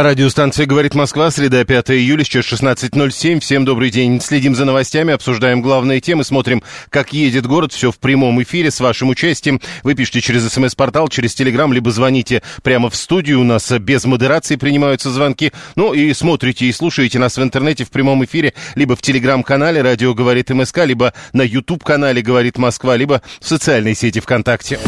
Радиостанция «Говорит Москва», среда, 5 июля, сейчас 16.07. Всем добрый день. Следим за новостями, обсуждаем главные темы, смотрим, как едет город. Все в прямом эфире с вашим участием. Вы пишите через смс-портал, через телеграм, либо звоните прямо в студию. У нас без модерации принимаются звонки. Ну и смотрите и слушаете нас в интернете в прямом эфире, либо в телеграм-канале «Радио говорит МСК», либо на YouTube-канале «Говорит Москва», либо в социальной сети ВКонтакте.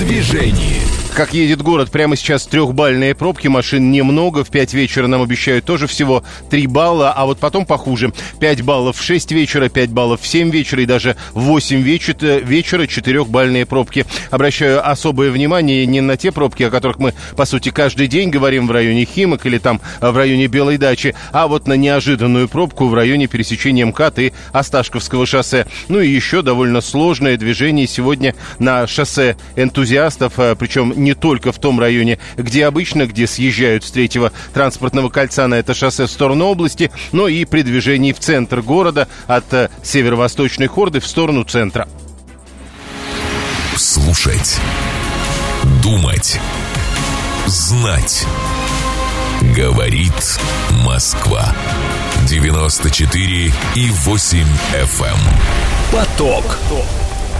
Движении. Как едет город, прямо сейчас трехбальные пробки, машин немного, в 5 вечера нам обещают тоже всего 3 балла, а вот потом похуже. 5 баллов в 6 вечера, 5 баллов в 7 вечера и даже в 8 вечера, вечера 4-бальные пробки. Обращаю особое внимание не на те пробки, о которых мы, по сути, каждый день говорим в районе Химок или там в районе Белой дачи, а вот на неожиданную пробку в районе пересечения МКАД и Осташковского шоссе. Ну и еще довольно сложное движение сегодня на шоссе энтузиастов, а, причем не только в том районе, где обычно, где съезжают с третьего транспортного кольца на это шоссе в сторону области, но и при движении в центр города от э, северо-восточной хорды в сторону центра. Слушать. Думать. Знать. Говорит Москва. 94 и 8 FM. Эм. Поток.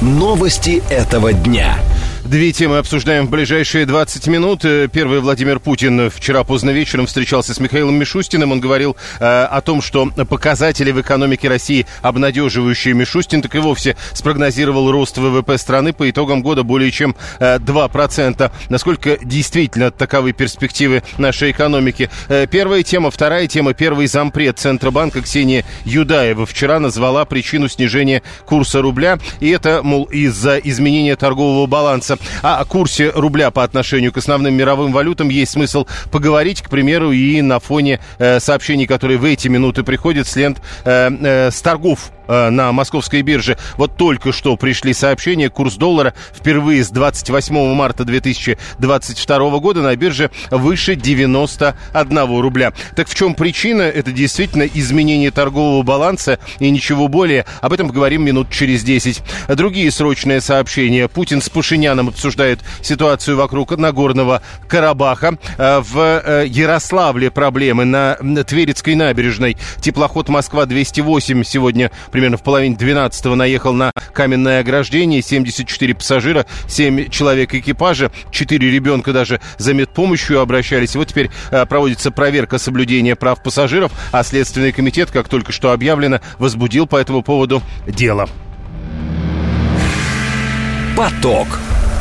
Новости этого дня. Две темы обсуждаем в ближайшие 20 минут. Э, первый Владимир Путин вчера поздно вечером встречался с Михаилом Мишустиным. Он говорил э, о том, что показатели в экономике России обнадеживающие. Мишустин так и вовсе спрогнозировал рост ВВП страны по итогам года более чем э, 2%. Насколько действительно таковы перспективы нашей экономики? Э, первая тема. Вторая тема. Первый зампред Центробанка Ксения Юдаева вчера назвала причину снижения курса рубля. И это, мол, из-за изменения торгового баланса. А о курсе рубля по отношению к основным мировым валютам. Есть смысл поговорить, к примеру, и на фоне э, сообщений, которые в эти минуты приходят с лент э, э, с торгов на московской бирже. Вот только что пришли сообщения, курс доллара впервые с 28 марта 2022 года на бирже выше 91 рубля. Так в чем причина? Это действительно изменение торгового баланса и ничего более. Об этом поговорим минут через 10. Другие срочные сообщения. Путин с Пушиняном обсуждают ситуацию вокруг Нагорного Карабаха. Э, в э, Ярославле проблемы на Тверицкой набережной. Теплоход Москва-208 сегодня примерно в половине 12 наехал на каменное ограждение, 74 пассажира, 7 человек экипажа, 4 ребенка даже за медпомощью обращались. вот теперь а, проводится проверка соблюдения прав пассажиров, а Следственный комитет, как только что объявлено, возбудил по этому поводу дело. Поток.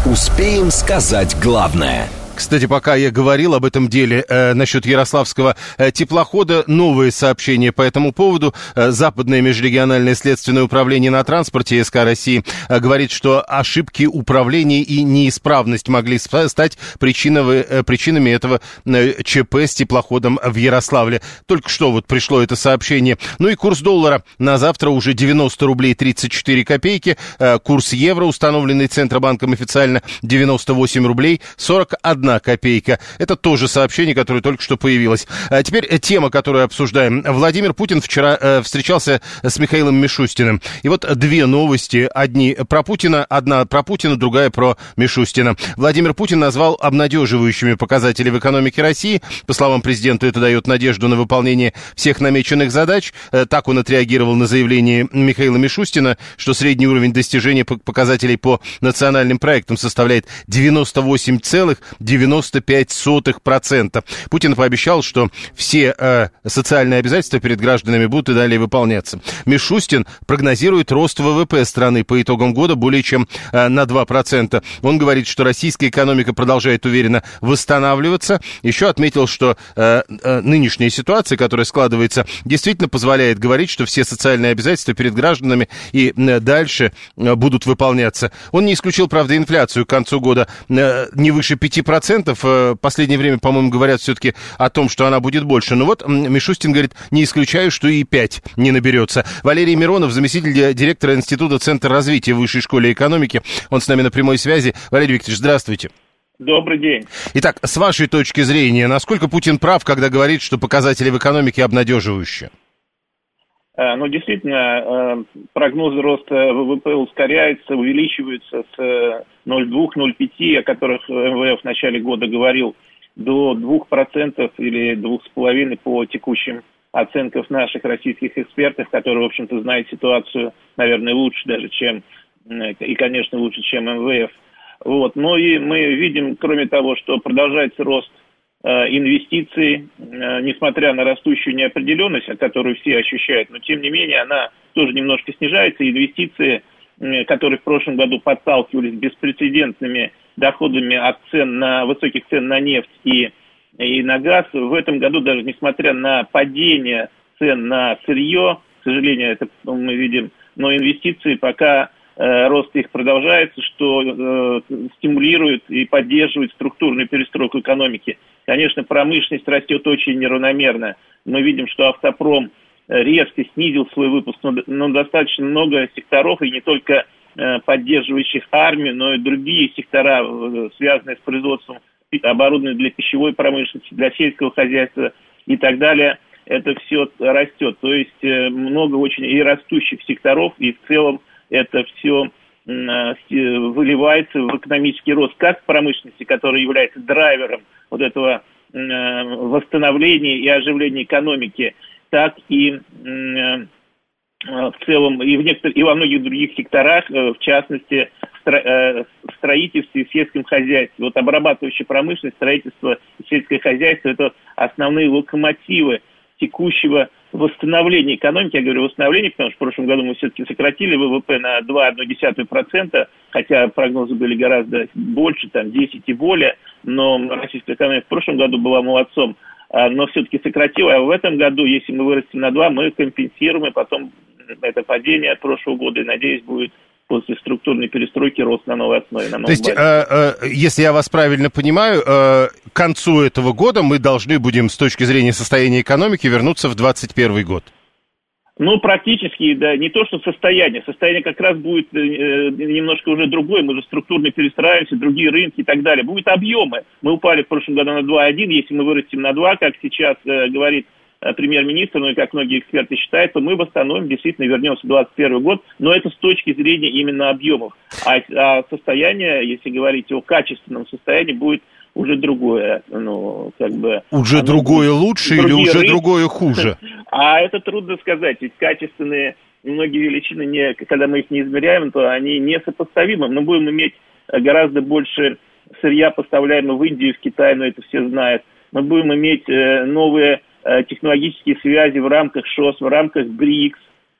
Успеем сказать главное – кстати, пока я говорил об этом деле э, насчет Ярославского э, теплохода, новые сообщения по этому поводу. Э, Западное межрегиональное следственное управление на транспорте СК России э, говорит, что ошибки управления и неисправность могли стать причиновы, э, причинами этого э, ЧП с теплоходом в Ярославле. Только что вот пришло это сообщение. Ну и курс доллара на завтра уже 90 рублей 34 копейки. Э, курс евро, установленный Центробанком официально, 98 рублей 41 одна копейка. Это тоже сообщение, которое только что появилось. А теперь э, тема, которую обсуждаем. Владимир Путин вчера э, встречался с Михаилом Мишустиным. И вот две новости. Одни про Путина, одна про Путина, другая про Мишустина. Владимир Путин назвал обнадеживающими показатели в экономике России. По словам президента, это дает надежду на выполнение всех намеченных задач. Э, так он отреагировал на заявление Михаила Мишустина, что средний уровень достижения показателей по национальным проектам составляет 98,9 0,95%. Путин пообещал, что все э, социальные обязательства перед гражданами будут и далее выполняться. Мишустин прогнозирует рост ВВП страны по итогам года более чем э, на 2%. Он говорит, что российская экономика продолжает уверенно восстанавливаться. Еще отметил, что э, э, нынешняя ситуация, которая складывается, действительно позволяет говорить, что все социальные обязательства перед гражданами и э, дальше э, будут выполняться. Он не исключил, правда, инфляцию к концу года э, не выше 5%, процентов. Э, последнее время, по-моему, говорят все-таки о том, что она будет больше. Но вот Мишустин говорит, не исключаю, что и 5 не наберется. Валерий Миронов, заместитель директора Института Центра развития Высшей школы экономики. Он с нами на прямой связи. Валерий Викторович, здравствуйте. Добрый день. Итак, с вашей точки зрения, насколько Путин прав, когда говорит, что показатели в экономике обнадеживающие? Э, ну, действительно, э, прогнозы роста ВВП ускоряются, увеличиваются с 0,2-0,5, о которых МВФ в начале года говорил, до 2% или 2,5% по текущим оценкам наших российских экспертов, которые, в общем-то, знают ситуацию, наверное, лучше даже, чем, и, конечно, лучше, чем МВФ. Вот. Ну и мы видим, кроме того, что продолжается рост э, инвестиций, э, несмотря на растущую неопределенность, которую все ощущают, но тем не менее она тоже немножко снижается. Инвестиции, которые в прошлом году подталкивались беспрецедентными доходами от цен на высоких цен на нефть и, и на газ, в этом году даже несмотря на падение цен на сырье, к сожалению, это мы видим, но инвестиции пока рост их продолжается, что э, стимулирует и поддерживает структурную перестройку экономики. Конечно, промышленность растет очень неравномерно. Мы видим, что автопром э, резко снизил свой выпуск, но, но достаточно много секторов, и не только э, поддерживающих армию, но и другие сектора, э, связанные с производством оборудования для пищевой промышленности, для сельского хозяйства и так далее, это все растет. То есть э, много очень и растущих секторов, и в целом это все э, выливается в экономический рост как промышленности, которая является драйвером вот этого э, восстановления и оживления экономики, так и э, в целом и, в некотор... и во многих других секторах, в частности, в строительстве и сельском хозяйстве. Вот обрабатывающая промышленность, строительство и сельское хозяйство – это основные локомотивы текущего восстановления экономики, я говорю восстановление, потому что в прошлом году мы все-таки сократили ВВП на 2,1%, хотя прогнозы были гораздо больше, там 10 и более, но российская экономика в прошлом году была молодцом, а, но все-таки сократила, а в этом году, если мы вырастем на 2, мы компенсируем, и потом это падение от прошлого года, и, надеюсь, будет после структурной перестройки рост на новой основе. На новой То есть, э, э, если я вас правильно понимаю, э, к концу этого года мы должны будем с точки зрения состояния экономики вернуться в 2021 год? Ну, практически, да, не то, что состояние. Состояние как раз будет э, немножко уже другое. Мы же структурно перестраиваемся, другие рынки и так далее. Будут объемы. Мы упали в прошлом году на 2,1. Если мы вырастем на 2, как сейчас э, говорит Э, премьер-министр, ну и как многие эксперты считают, то мы восстановим, действительно вернемся в 2021 год, но это с точки зрения именно объемов. А, а состояние, если говорить о качественном состоянии, будет уже другое, ну, как бы... Уже другое лучше или уже рынки. другое хуже? А это трудно сказать, ведь качественные многие величины, не, когда мы их не измеряем, то они несопоставимы. Мы будем иметь гораздо больше сырья, поставляемого в Индию, в Китай, но это все знают. Мы будем иметь э, новые Э, технологические связи в рамках ШОС, в рамках БРИКС.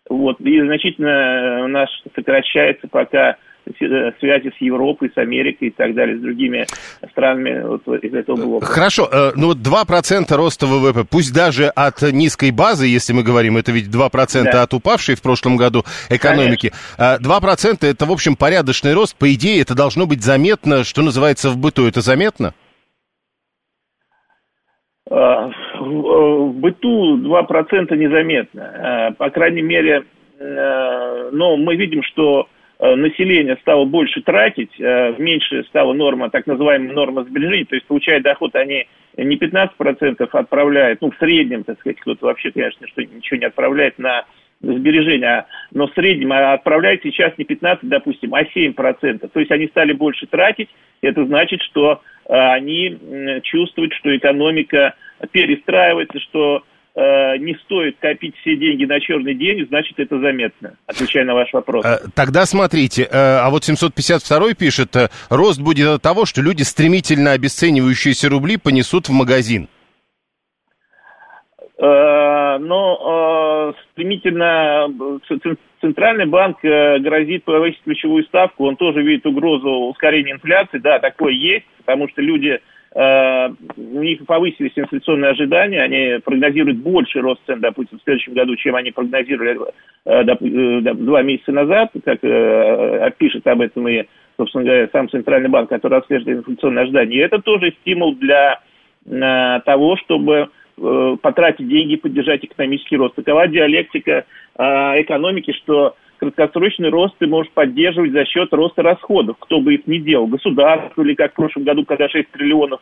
Вот, и значительно э, у нас сокращается пока э, связи с Европой, с Америкой и так далее, с другими странами вот, из этого блока. Хорошо, ну вот 2% роста ВВП, пусть даже от низкой базы, если мы говорим, это ведь 2% да. от упавшей в прошлом году экономики. Конечно. 2% это, в общем, порядочный рост. По идее, это должно быть заметно, что называется, в быту. Это заметно? В быту 2% незаметно. Э, по крайней мере, э, но мы видим, что э, население стало больше тратить, меньше стала норма, так называемая норма сбережений, то есть получая доход, они не 15% отправляют, ну, в среднем, так сказать, кто-то вообще, конечно, что ничего не отправляет на сбережения, но в среднем отправляют сейчас не 15, допустим, а 7%. То есть они стали больше тратить, это значит, что они чувствуют, что экономика перестраивается, что э, не стоит копить все деньги на черный день, значит, это заметно, отвечая на ваш вопрос. Э, тогда смотрите, э, а вот 752 пишет, рост будет от того, что люди стремительно обесценивающиеся рубли понесут в магазин. Но стремительно Центральный банк грозит повысить ключевую ставку, он тоже видит угрозу ускорения инфляции, да, такое есть, потому что люди Э, у них повысились инфляционные ожидания, они прогнозируют больше рост цен, допустим, в следующем году, чем они прогнозировали э, э, два месяца назад, как пишет об этом и, собственно говоря, сам Центральный банк, который отслеживает инфляционные ожидания. И это тоже стимул для того, чтобы потратить деньги поддержать экономический рост. Такова диалектика экономики, что краткосрочный рост ты можешь поддерживать за счет роста расходов, кто бы их ни делал, государство или как в прошлом году, когда 6 триллионов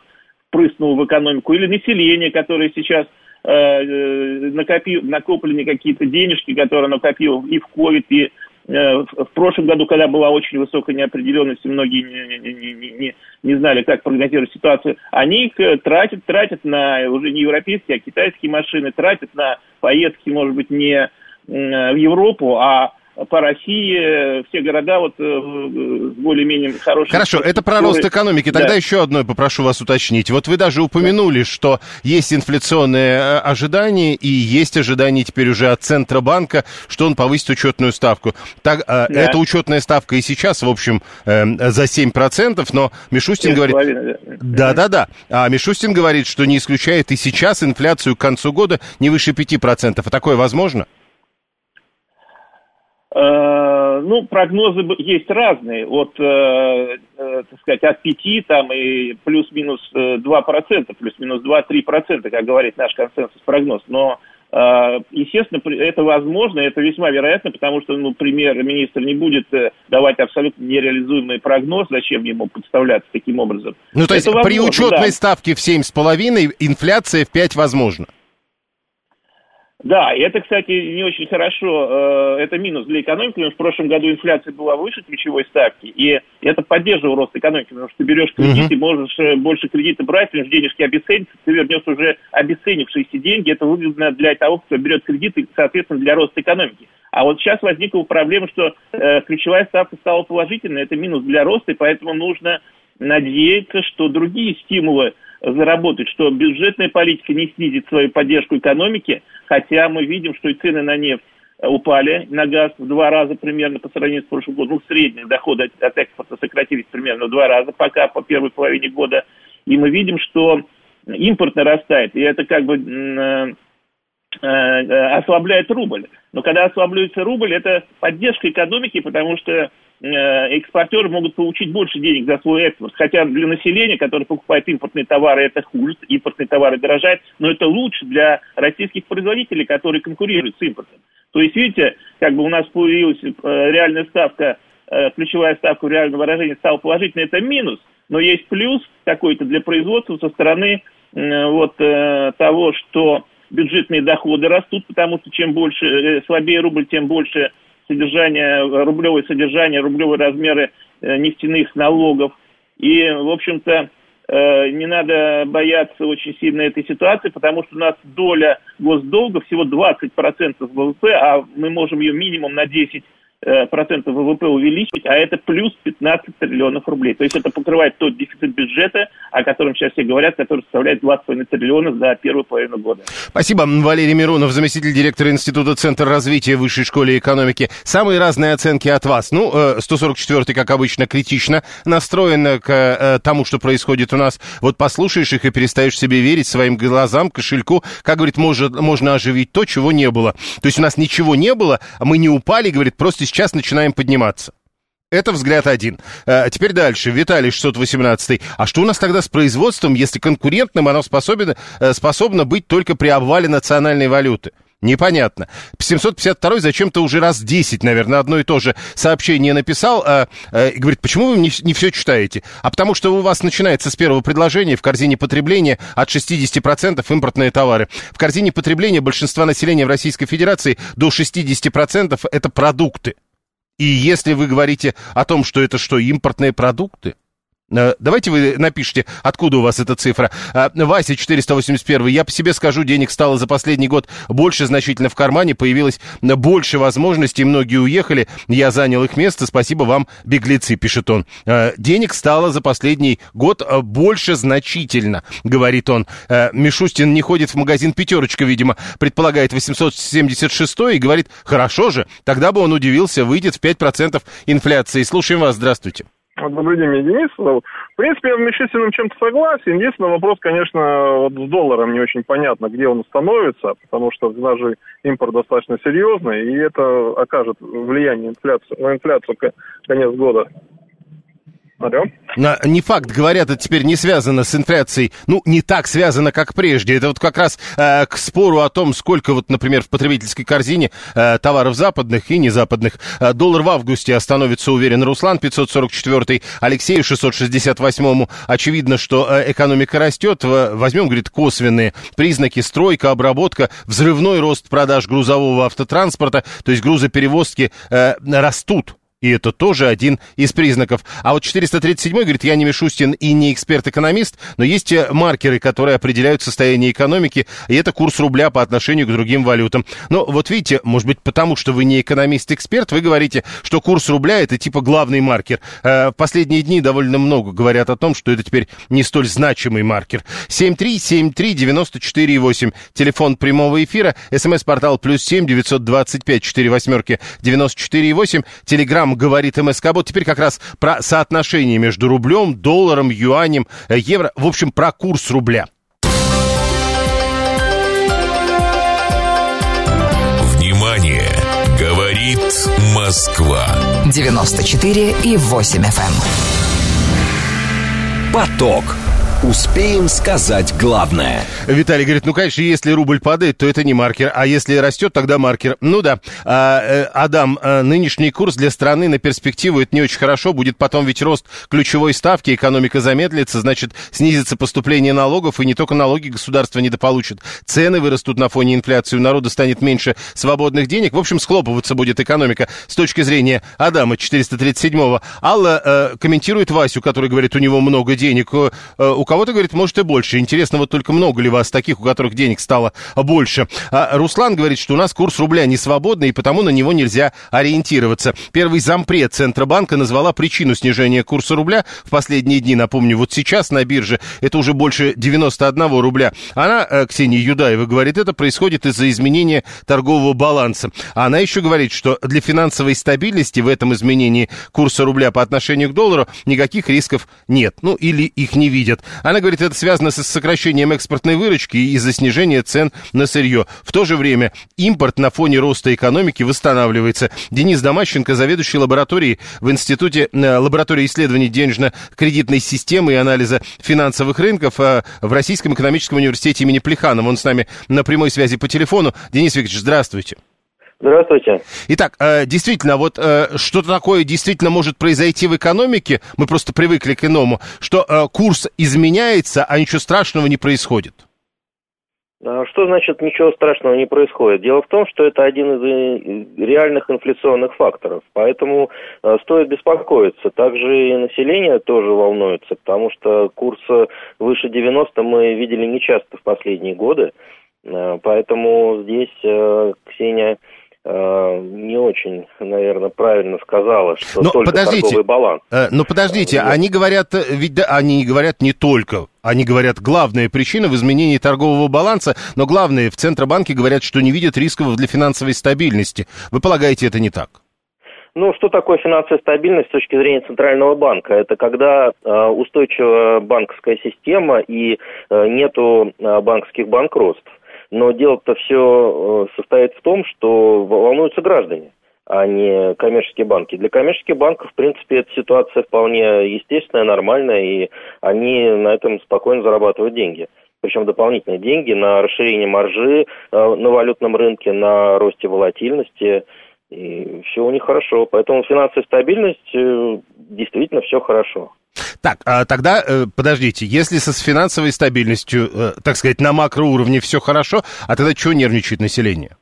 прыснуло в экономику, или население, которое сейчас э, э накопил, накоплены какие-то денежки, которые накопил и в ковид, и Э, в прошлом году, когда была очень высокая неопределенность, и многие не, не, не, не, не знали, как прогнозировать ситуацию, они их э, тратят, тратят на уже не европейские, а китайские машины, тратят на поездки, может быть, не в Европу, а по России все города вот э, более-менее хорошие. Хорошо, это про рост экономики. Тогда да. еще одно попрошу вас уточнить. Вот вы даже упомянули, что есть инфляционные э, ожидания и есть ожидания теперь уже от Центробанка, что он повысит учетную ставку. Так, э, да. Эта учетная ставка и сейчас, в общем, за 7%, но Мишустин говорит... Да-да-да. А Мишустин говорит, что не исключает и сейчас инфляцию к концу года не выше 5%. А такое возможно? Э, ну, прогнозы есть разные, от, э, э, так сказать, от 5 там и плюс-минус 2%, плюс-минус 2-3%, как говорит наш консенсус-прогноз. Но, естественно, это возможно, это весьма вероятно, потому что, ну, премьер-министр не будет давать абсолютно нереализуемый прогноз, зачем ему подставляться таким образом. Ну, то есть это при возможно, учетной да. ставке в 7,5 инфляция в 5 возможно? Да, и это, кстати, не очень хорошо, э, это минус для экономики, потому что в прошлом году инфляция была выше ключевой ставки, и это поддерживало рост экономики, потому что ты берешь кредит, uh-huh. и можешь э, больше кредита брать, потому что денежки обесценятся, ты вернешь уже обесценившиеся деньги, это выгодно для того, кто берет кредит, и, соответственно, для роста экономики. А вот сейчас возникла проблема, что э, ключевая ставка стала положительной, это минус для роста, и поэтому нужно надеяться, что другие стимулы заработать, что бюджетная политика не снизит свою поддержку экономики, хотя мы видим, что и цены на нефть упали на газ в два раза примерно по сравнению с прошлым годом. Ну, средние доходы от, от экспорта сократились примерно в два раза пока по первой половине года. И мы видим, что импорт нарастает, и это как бы э, э, ослабляет рубль. Но когда ослабляется рубль, это поддержка экономики, потому что Э, экспортеры могут получить больше денег за свой экспорт. Хотя для населения, которое покупает импортные товары, это хуже, импортные товары дорожают, но это лучше для российских производителей, которые конкурируют с импортом. То есть, видите, как бы у нас появилась э, реальная ставка, э, ключевая ставка в реальном выражении стала положительной, это минус, но есть плюс какой-то для производства со стороны вот того, что бюджетные доходы растут, потому что чем больше, слабее рубль, тем больше содержание, рублевое содержание, рублевые размеры э, нефтяных налогов. И, в общем-то, э, не надо бояться очень сильно этой ситуации, потому что у нас доля госдолга всего 20% ВВП, а мы можем ее минимум на 10 Э, процентов ВВП увеличить, а это плюс 15 триллионов рублей. То есть это покрывает тот дефицит бюджета, о котором сейчас все говорят, который составляет 2,5 триллиона за первую половину года. Спасибо. Валерий Миронов, заместитель директора Института Центр развития Высшей школы экономики. Самые разные оценки от вас. Ну, 144-й, э, как обычно, критично настроен к э, тому, что происходит у нас. Вот послушаешь их и перестаешь себе верить своим глазам, кошельку. Как, говорит, может, можно оживить то, чего не было. То есть у нас ничего не было, а мы не упали, говорит, просто сейчас начинаем подниматься. Это взгляд один. А теперь дальше. Виталий 618. А что у нас тогда с производством, если конкурентным оно способно, э, способно быть только при обвале национальной валюты? Непонятно. 752 зачем-то уже раз 10, наверное, одно и то же сообщение написал. А, а, и говорит, почему вы не, не все читаете? А потому что у вас начинается с первого предложения в корзине потребления от 60% импортные товары. В корзине потребления большинства населения в Российской Федерации до 60% это продукты. И если вы говорите о том, что это что, импортные продукты, давайте вы напишите, откуда у вас эта цифра. Э, Вася 481. Я по себе скажу, денег стало за последний год больше значительно в кармане, появилось больше возможностей, многие уехали, я занял их место, спасибо вам, беглецы, пишет он. Э, денег стало за последний год больше значительно, говорит он. Мишустин не ходит в магазин «Пятерочка», видимо, предполагает 876 и говорит, хорошо же, тогда бы он удивился, выйдет в 5% инфляции. Слушаем вас, здравствуйте. Добрый день, меня Денис. В принципе, я в Мишустином чем-то согласен. Единственный вопрос, конечно, вот с долларом не очень понятно, где он становится, потому что даже импорт достаточно серьезный, и это окажет влияние инфляцию, на инфляцию конец года. Алло. Не факт, говорят, это теперь не связано с инфляцией. Ну, не так связано, как прежде. Это вот как раз э, к спору о том, сколько вот, например, в потребительской корзине э, товаров западных и незападных. Э, доллар в августе остановится, уверен Руслан, 544 Алексею 668-му. Очевидно, что э, экономика растет. Возьмем, говорит, косвенные признаки. Стройка, обработка, взрывной рост продаж грузового автотранспорта. То есть грузоперевозки э, растут. И это тоже один из признаков. А вот 437 говорит, я не Мишустин и не эксперт-экономист, но есть э, маркеры, которые определяют состояние экономики, и это курс рубля по отношению к другим валютам. Но вот видите, может быть, потому что вы не экономист-эксперт, вы говорите, что курс рубля это типа главный маркер. Э, в последние дни довольно много говорят о том, что это теперь не столь значимый маркер. 7373948, телефон прямого эфира, смс-портал плюс 7 925 4 восьмерки 94,8, телеграмм нам говорит МСК-бот. Теперь как раз про соотношение между рублем, долларом, юанем, э, евро. В общем, про курс рубля. Внимание! Говорит Москва. 94 и 8 FM. Эм. Поток. Успеем сказать главное. Виталий говорит, ну, конечно, если рубль падает, то это не маркер, а если растет, тогда маркер. Ну да, а, э, Адам, а, нынешний курс для страны на перспективу это не очень хорошо, будет потом ведь рост ключевой ставки, экономика замедлится, значит, снизится поступление налогов, и не только налоги государство недополучит. Цены вырастут на фоне инфляции, у народа станет меньше свободных денег. В общем, схлопываться будет экономика с точки зрения Адама 437-го. Алла э, комментирует Васю, который говорит, у него много денег, э, у кого-то, говорит, может и больше. Интересно, вот только много ли вас таких, у которых денег стало больше. А Руслан говорит, что у нас курс рубля не свободный, и потому на него нельзя ориентироваться. Первый зампред Центробанка назвала причину снижения курса рубля в последние дни. Напомню, вот сейчас на бирже это уже больше 91 рубля. Она, э, Ксения Юдаева, говорит, это происходит из-за изменения торгового баланса. Она еще говорит, что для финансовой стабильности в этом изменении курса рубля по отношению к доллару никаких рисков нет. Ну, или их не видят. Она говорит, это связано с сокращением экспортной выручки из-за снижения цен на сырье. В то же время импорт на фоне роста экономики восстанавливается. Денис Домащенко, заведующий лабораторией в Институте э, лаборатории исследований денежно-кредитной системы и анализа финансовых рынков э, в Российском экономическом университете имени Плеханова. Он с нами на прямой связи по телефону. Денис Викторович, здравствуйте. Здравствуйте. Итак, э, действительно, вот э, что-то такое действительно может произойти в экономике, мы просто привыкли к иному, что э, курс изменяется, а ничего страшного не происходит. Что значит ничего страшного не происходит? Дело в том, что это один из реальных инфляционных факторов, поэтому стоит беспокоиться. Также и население тоже волнуется, потому что курс выше 90 мы видели нечасто в последние годы, поэтому здесь Ксения не очень, наверное, правильно сказала, что но только подождите, торговый баланс. Э, но подождите, э, они говорят, ведь да, они говорят не только, они говорят, главная причина в изменении торгового баланса, но главное, в Центробанке говорят, что не видят рисков для финансовой стабильности. Вы полагаете, это не так? Ну, что такое финансовая стабильность с точки зрения Центрального банка? Это когда э, устойчивая банковская система и э, нету э, банковских банкротств. Но дело-то все э, состоит в том, что волнуются граждане а не коммерческие банки. Для коммерческих банков, в принципе, эта ситуация вполне естественная, нормальная, и они на этом спокойно зарабатывают деньги. Причем дополнительные деньги на расширение маржи э, на валютном рынке, на росте волатильности. И все у них хорошо. Поэтому финансовая стабильность э, действительно все хорошо. Так, а тогда, э, подождите, если со финансовой стабильностью, э, так сказать, на макроуровне все хорошо, а тогда чего нервничает население?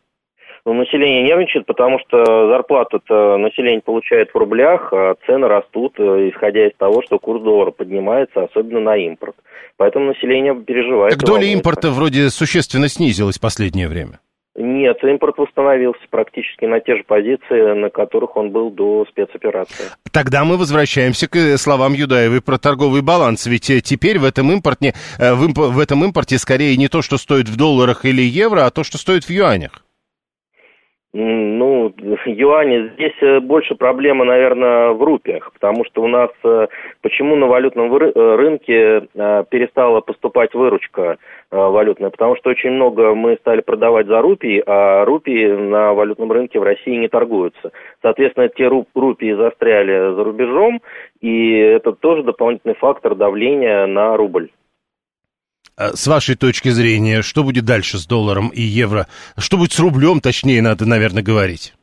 Ну, население нервничает, потому что зарплату-то население получает в рублях, а цены растут, э, исходя из того, что курс доллара поднимается, особенно на импорт. Поэтому население переживает. Так доля импорта вроде существенно снизилась в последнее время. Нет, импорт восстановился практически на те же позиции, на которых он был до спецоперации. Тогда мы возвращаемся к э, словам Юдаевой про торговый баланс. Ведь э, теперь в этом, импорте, э, в, имп, в этом импорте скорее не то, что стоит в долларах или евро, а то, что стоит в юанях. Ну, юани, здесь э, больше проблема, наверное, в рупиях, потому что у нас, э, почему на валютном э, рынке перестала поступать выручка валютная, потому что очень много мы стали продавать за рупии, а рупии на валютном рынке в России не торгуются. Соответственно, те рупии застряли за рубежом, и это тоже дополнительный фактор давления на рубль. А с вашей точки зрения, что будет дальше с долларом и евро? Что будет с рублем, точнее, надо, наверное, говорить?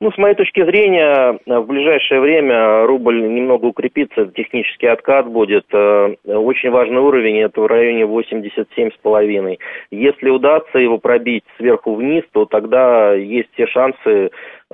Ну, с моей точки зрения, в ближайшее время рубль немного укрепится, технический откат будет. Э, очень важный уровень, это в районе 87,5. Если удастся его пробить сверху вниз, то тогда есть все шансы Э,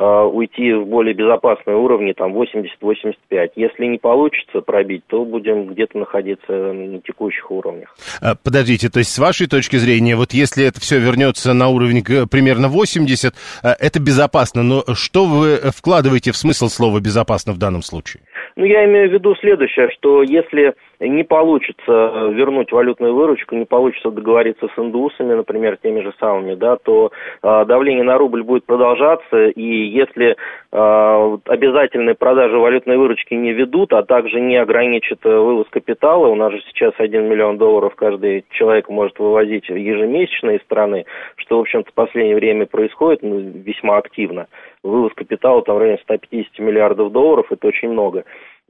уйти в более безопасные уровни, там 80-85. Если не получится пробить, то будем где-то находиться на текущих уровнях. А, подождите, то есть с вашей точки зрения, вот если это все вернется на уровень примерно 80, э, это безопасно, но что вы вкладываете в смысл слова безопасно в данном случае? Ну, я имею в виду следующее, что если не получится вернуть валютную выручку, не получится договориться с индусами, например, теми же самыми, да, то э, давление на рубль будет продолжаться, и если э, обязательные продажи валютной выручки не ведут, а также не ограничат вывоз капитала, у нас же сейчас 1 миллион долларов каждый человек может вывозить ежемесячно из страны, что, в общем-то, в последнее время происходит ну, весьма активно. Вывоз капитала там в районе 150 миллиардов долларов, это очень много.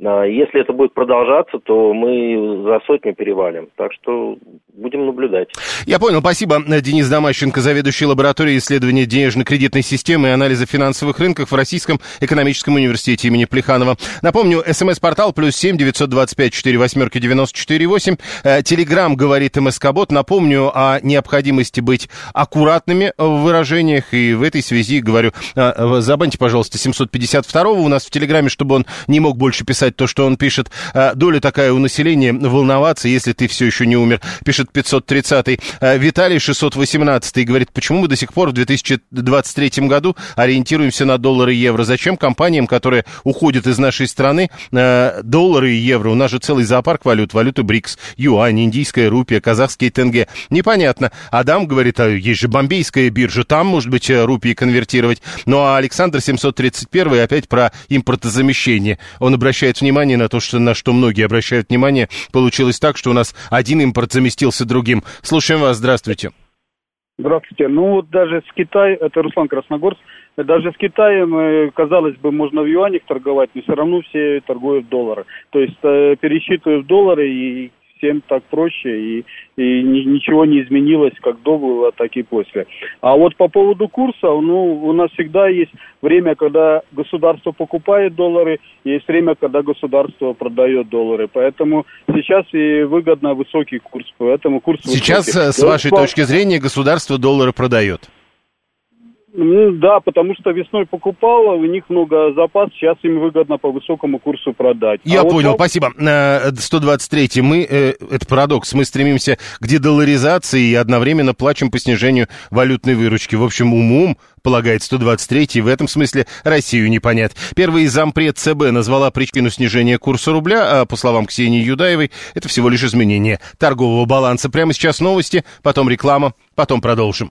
А, если это будет продолжаться, то мы за сотню перевалим. Так что будем наблюдать. Я понял. Спасибо. Денис Домащенко, заведующий лабораторией исследования денежно-кредитной системы и анализа финансовых рынков в Российском экономическом университете имени Плеханова. Напомню, смс-портал плюс семь девятьсот двадцать пять четыре восьмерки девяносто четыре восемь. Э, Телеграмм говорит МСК-бот. Напомню о необходимости быть аккуратными в выражениях. И в этой связи говорю, э, забаньте, пожалуйста, 752 у нас в Телеграме, чтобы он не мог больше писать то, что он пишет. А, доля такая у населения волноваться, если ты все еще не умер, пишет 530-й. А, Виталий 618-й говорит, почему мы до сих пор в 2023 году ориентируемся на доллары и евро? Зачем компаниям, которые уходят из нашей страны, а, доллары и евро? У нас же целый зоопарк валют, валюты БРИКС, юань, индийская рупия, казахский тенге. Непонятно. Адам говорит, а есть же бомбейская биржа, там, может быть, рупии конвертировать. Ну а Александр 731 опять про импортозамещение. Он обращает внимание на то, что, на что многие обращают внимание. Получилось так, что у нас один импорт заместился другим. Слушаем вас, здравствуйте. Здравствуйте. Ну вот даже с Китаем, это Руслан Красногорск, даже с Китаем, э, казалось бы, можно в юанях торговать, но все равно все торгуют в доллары. То есть э, пересчитывают в доллары и всем так проще, и, и ничего не изменилось, как до было, так и после. А вот по поводу курса, ну, у нас всегда есть время, когда государство покупает доллары, есть время, когда государство продает доллары. Поэтому сейчас и выгодно высокий курс, поэтому курс Сейчас, высокий. Э, с вашей точки зрения, государство доллары продает? Ну, да, потому что весной покупал, у них много запас, сейчас им выгодно по высокому курсу продать. Я а понял, вот... спасибо. 123 э, мы, э, это парадокс, мы стремимся к дедоларизации и одновременно плачем по снижению валютной выручки. В общем, умом, полагает 123 в этом смысле Россию не понять. Первый зампред ЦБ назвала причину снижения курса рубля, а по словам Ксении Юдаевой, это всего лишь изменение торгового баланса. Прямо сейчас новости, потом реклама, потом продолжим.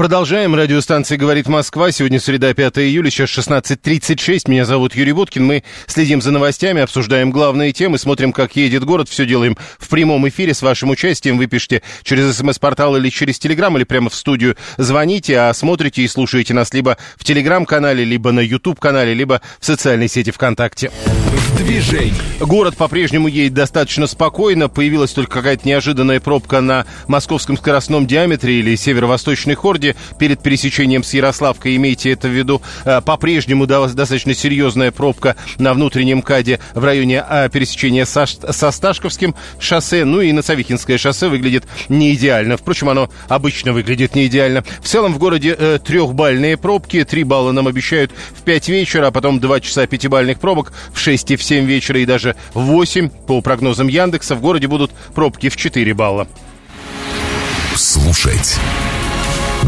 Продолжаем. Радиостанция «Говорит Москва». Сегодня среда, 5 июля, сейчас 16.36. Меня зовут Юрий Буткин. Мы следим за новостями, обсуждаем главные темы, смотрим, как едет город. Все делаем в прямом эфире с вашим участием. Вы пишите через смс-портал или через телеграм, или прямо в студию звоните, а смотрите и слушаете нас либо в телеграм-канале, либо на YouTube-канале, либо в социальной сети ВКонтакте. Город по-прежнему едет достаточно спокойно. Появилась только какая-то неожиданная пробка на московском скоростном диаметре или северо-восточной хорде перед пересечением с Ярославкой, имейте это в виду. Э, по-прежнему достаточно серьезная пробка на внутреннем КАДе в районе э, пересечения со, со Сташковским шоссе. Ну и на Савихинское шоссе выглядит не идеально. Впрочем, оно обычно выглядит не идеально. В целом в городе э, трехбальные пробки. Три балла нам обещают в 5 вечера, а потом 2 часа пятибальных пробок в 6 и в 7 вечера и даже в 8 по прогнозам Яндекса. В городе будут пробки в 4 балла. Слушать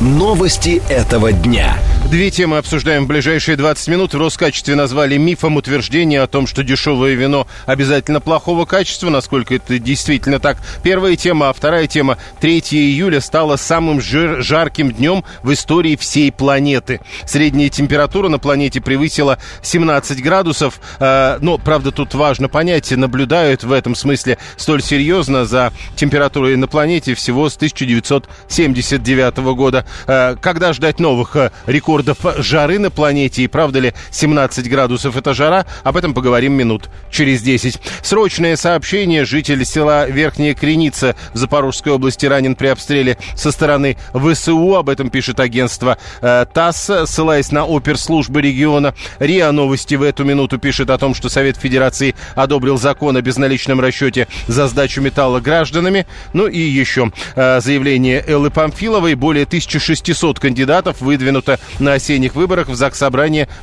Новости этого дня. Две темы обсуждаем в ближайшие 20 минут. В Роскачестве назвали мифом утверждение о том, что дешевое вино обязательно плохого качества. Насколько это действительно так? Первая тема, а вторая тема. 3 июля стало самым жир, жарким днем в истории всей планеты. Средняя температура на планете превысила 17 градусов. Э, но, правда, тут важно понять, наблюдают в этом смысле столь серьезно за температурой на планете всего с 1979 года. Э, когда ждать новых э, рекордов жары на планете и правда ли 17 градусов это жара? Об этом поговорим минут через 10. Срочное сообщение. Житель села Верхняя Креница в Запорожской области ранен при обстреле со стороны ВСУ. Об этом пишет агентство э, ТАСС, ссылаясь на оперслужбы региона. РИА Новости в эту минуту пишет о том, что Совет Федерации одобрил закон о безналичном расчете за сдачу металла гражданами. Ну и еще заявление Эллы Памфиловой. Более 1600 кандидатов выдвинуто на осенних выборах в ЗАГС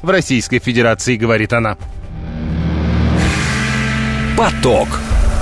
в Российской Федерации, говорит она. Поток.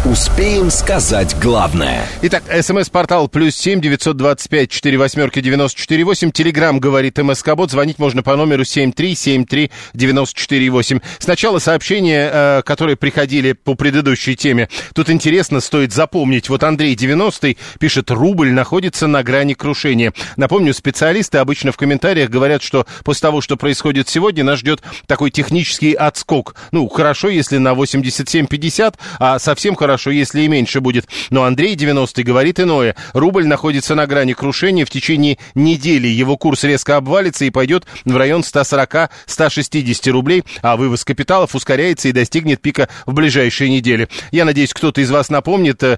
Успеем сказать главное. Итак, смс-портал плюс семь девятьсот двадцать пять четыре восьмерки девяносто четыре восемь. Телеграмм говорит МСК Бот. Звонить можно по номеру семь три семь три девяносто четыре восемь. Сначала сообщения, э, которые приходили по предыдущей теме. Тут интересно, стоит запомнить. Вот Андрей 90 пишет, рубль находится на грани крушения. Напомню, специалисты обычно в комментариях говорят, что после того, что происходит сегодня, нас ждет такой технический отскок. Ну, хорошо, если на 87-50, а совсем хорошо хорошо, если и меньше будет. Но Андрей 90 говорит иное. Рубль находится на грани крушения. В течение недели его курс резко обвалится и пойдет в район 140-160 рублей, а вывоз капиталов ускоряется и достигнет пика в ближайшие недели. Я надеюсь, кто-то из вас напомнит э,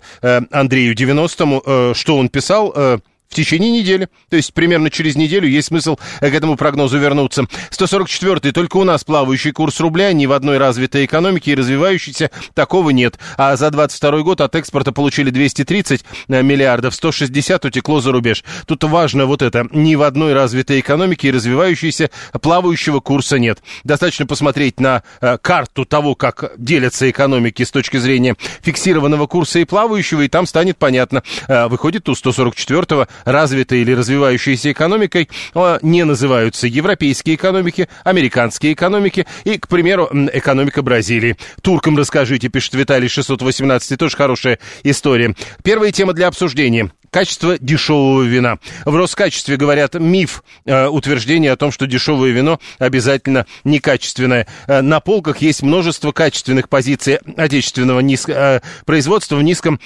Андрею 90 э, что он писал. Э, в течение недели. То есть примерно через неделю есть смысл к этому прогнозу вернуться. 144-й. Только у нас плавающий курс рубля. Ни в одной развитой экономике и развивающейся такого нет. А за 22 год от экспорта получили 230 э, миллиардов. 160 утекло за рубеж. Тут важно вот это. Ни в одной развитой экономике и развивающейся плавающего курса нет. Достаточно посмотреть на э, карту того, как делятся экономики с точки зрения фиксированного курса и плавающего, и там станет понятно. Э, выходит у 144-го развитой или развивающейся экономикой а, не называются европейские экономики, американские экономики и, к примеру, экономика Бразилии. Туркам расскажите, пишет Виталий 618, тоже хорошая история. Первая тема для обсуждения. Качество дешевого вина. В Роскачестве говорят миф э, утверждение о том, что дешевое вино обязательно некачественное. Э, на полках есть множество качественных позиций отечественного низ, э, производства в низком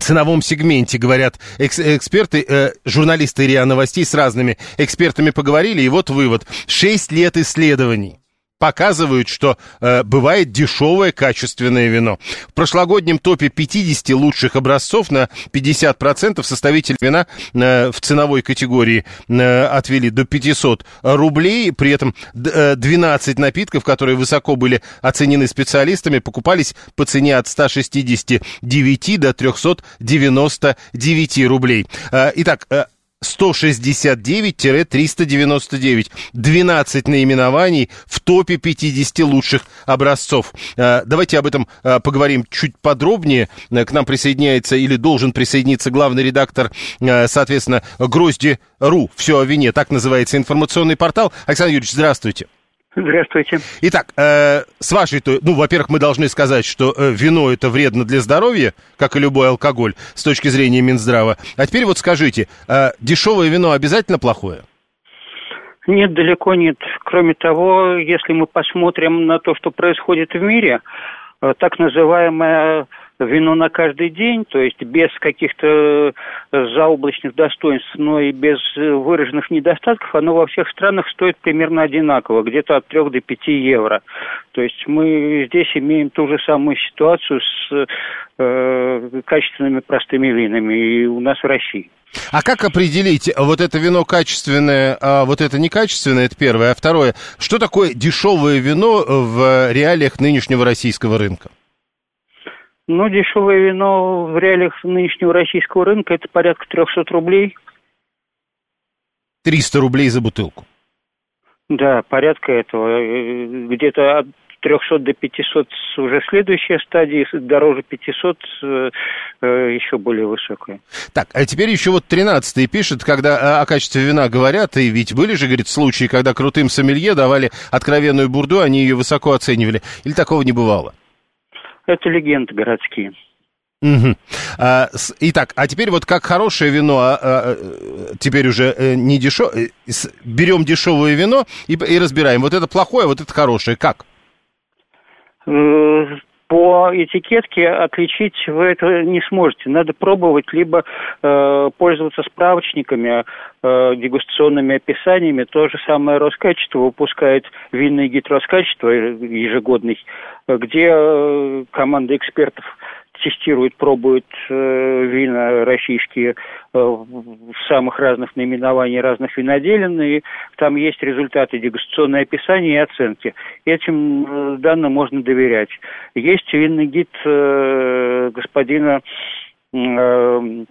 ценовом сегменте, говорят экс эксперты, э, журналисты РИА Новостей с разными экспертами поговорили, и вот вывод. Шесть лет исследований показывают, что э, бывает дешевое качественное вино. В прошлогоднем топе 50 лучших образцов на 50% составитель вина э, в ценовой категории э, отвели до 500 рублей. При этом э, 12 напитков, которые высоко были оценены специалистами, покупались по цене от 169 до 399 рублей. Э, итак, э, 169-399. 12 наименований в топе 50 лучших образцов. Э, давайте об этом э, поговорим чуть подробнее. Э, к нам присоединяется или должен присоединиться главный редактор, соответственно, Грозди.ру. Все о вине. Так называется информационный портал. Александр Юрьевич, здравствуйте. Здравствуйте. Итак, э, с вашей, ну, во-первых, мы должны сказать, что э, вино это вредно для здоровья, как и любой алкоголь, с точки зрения Минздрава. А теперь вот скажите, э, дешевое вино обязательно плохое? Нет, далеко нет. Кроме того, если мы посмотрим на то, что происходит в мире, э, так называемая вино на каждый день, то есть без каких-то э, заоблачных достоинств, но и без э, выраженных недостатков, оно во всех странах стоит примерно одинаково, где-то от 3 до 5 евро. То есть мы здесь имеем ту же самую ситуацию с э, качественными простыми винами и у нас в России. А как определить, вот это вино качественное, а вот это некачественное, это первое. А второе, что такое дешевое вино в реалиях нынешнего российского рынка? Ну, дешевое вино в реалиях нынешнего российского рынка это порядка 300 рублей. 300 рублей за бутылку? Да, порядка этого. Где-то от 300 до 500 уже следующая стадия, дороже 500 э, э, еще более высокая. Так, а теперь еще вот 13 пишет, когда о качестве вина говорят, и ведь были же, говорит, случаи, когда крутым сомелье давали откровенную бурду, они ее высоко оценивали. Или такого не бывало? Это легенды городские. Угу. А, с, итак, а теперь вот как хорошее вино, а, а, теперь уже э, не дешевое, берем дешевое вино и, и разбираем, вот это плохое, вот это хорошее, как? Э, по этикетке отличить вы это не сможете. Надо пробовать либо э, пользоваться справочниками, э, дегустационными описаниями. То же самое Роскачество выпускает винный гид Роскачества ежегодный, где э, команда экспертов тестирует, пробует э, вина российские э, в самых разных наименований разных виноделин, и там есть результаты дегустационное описание и оценки. Этим э, данным можно доверять. Есть винный гид э, господина э,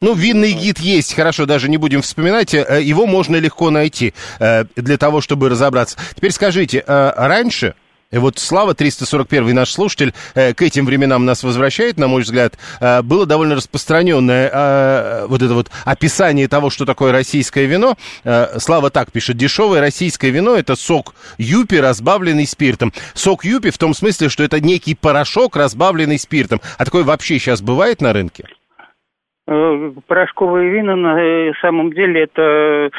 ну, винный гид есть, хорошо, даже не будем вспоминать. Э, его можно легко найти э, для того, чтобы разобраться. Теперь скажите, раньше вот Слава, 341 наш слушатель, э, к этим временам нас возвращает, на мой взгляд. Э, было довольно распространенное э, вот это вот описание того, что такое российское вино. Слава так пишет, дешевое российское вино – это сок юпи, разбавленный спиртом. Сок юпи в том смысле, что это некий порошок, разбавленный спиртом. А такое вообще сейчас бывает на рынке? Порошковые вина на самом деле это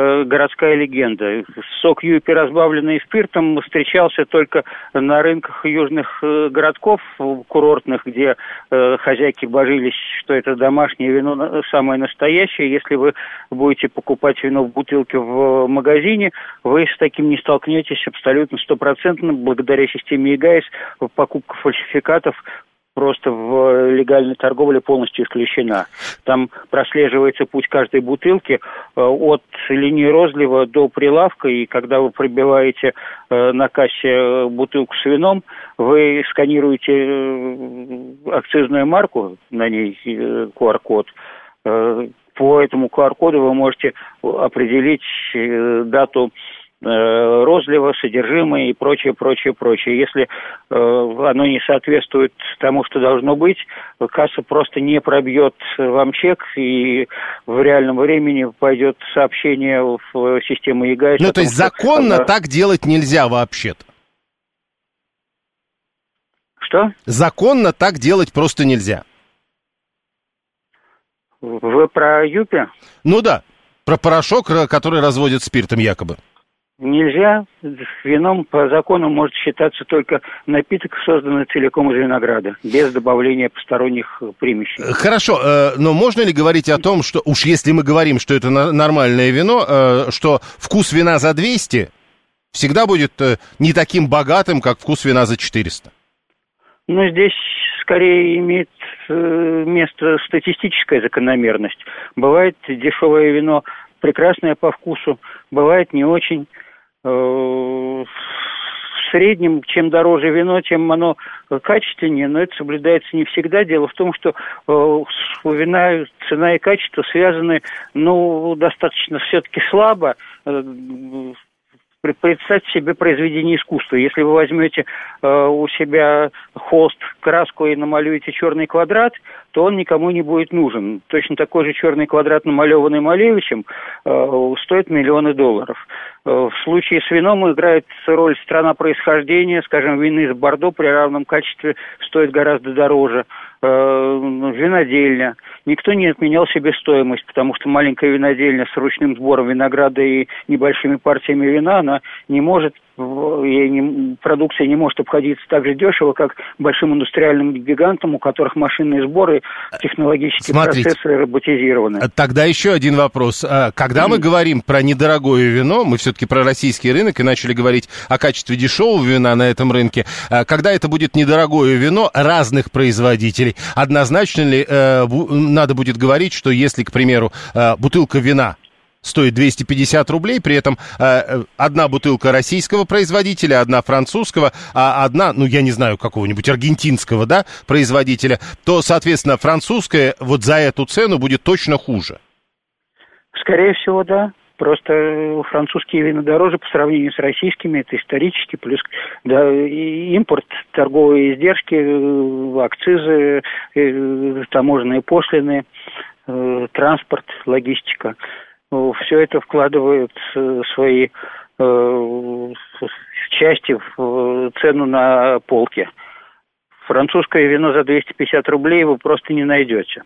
Э, городская легенда. Сок Юпи, разбавленный спиртом, встречался только на рынках южных э, городков курортных, где э, хозяйки божились, что это домашнее вино самое настоящее. Если вы будете покупать вино в бутылке в магазине, вы с таким не столкнетесь абсолютно стопроцентно. Благодаря системе ЕГАИС покупка фальсификатов просто в легальной торговле полностью исключена. Там прослеживается путь каждой бутылки э, от линии розлива до прилавка, и когда вы пробиваете э, на кассе бутылку с вином, вы сканируете э, акцизную марку, на ней QR-код, по этому QR-коду вы можете определить дату Э, розлива, содержимое и прочее, прочее, прочее. Если э, оно не соответствует тому, что должно быть, касса просто не пробьет вам чек, и в реальном времени пойдет сообщение в систему ЕГАИС. Ну, то есть законно что... так делать нельзя вообще-то? Что? Законно так делать просто нельзя. Вы про Юпи? Ну да, про порошок, который разводят спиртом якобы. Нельзя. Вином по закону может считаться только напиток, созданный целиком из винограда, без добавления посторонних примесей. Хорошо, э, но можно ли говорить о том, что уж если мы говорим, что это нормальное вино, э, что вкус вина за 200 всегда будет э, не таким богатым, как вкус вина за 400? Ну, здесь скорее имеет место статистическая закономерность. Бывает дешевое вино прекрасное по вкусу, бывает не очень. Э, в среднем, чем дороже вино, тем оно качественнее, но это соблюдается не всегда. Дело в том, что э, у вина цена и качество связаны, ну, достаточно все-таки слабо. Э, представьте себе произведение искусства. Если вы возьмете у себя холст, краску и намалюете черный квадрат, то он никому не будет нужен. Точно такой же черный квадрат, намалеванный Малевичем, э, стоит миллионы долларов. Э, в случае с вином играет роль страна происхождения, скажем, вины из Бордо при равном качестве стоит гораздо дороже. Э, винодельня. Никто не отменял себестоимость, потому что маленькая винодельня с ручным сбором винограда и небольшими партиями вина, она не может и не, продукция не может обходиться так же дешево, как большим индустриальным гигантам, у которых машинные сборы, технологические Смотрите, процессы роботизированы. Тогда еще один вопрос. А, когда mm. мы говорим про недорогое вино, мы все-таки про российский рынок и начали говорить о качестве дешевого вина на этом рынке, а, когда это будет недорогое вино разных производителей, однозначно ли э, надо будет говорить, что если, к примеру, э, бутылка вина стоит 250 рублей, при этом э, одна бутылка российского производителя, одна французского, а одна, ну, я не знаю, какого-нибудь аргентинского, да, производителя, то, соответственно, французская вот за эту цену будет точно хуже. Скорее всего, да. Просто французские вина дороже по сравнению с российскими, это исторически, плюс да, импорт, торговые издержки, э, акцизы, э, таможенные пошлины, э, транспорт, логистика. Все это вкладывают свои части в цену на полке. Французское вино за 250 рублей вы просто не найдете.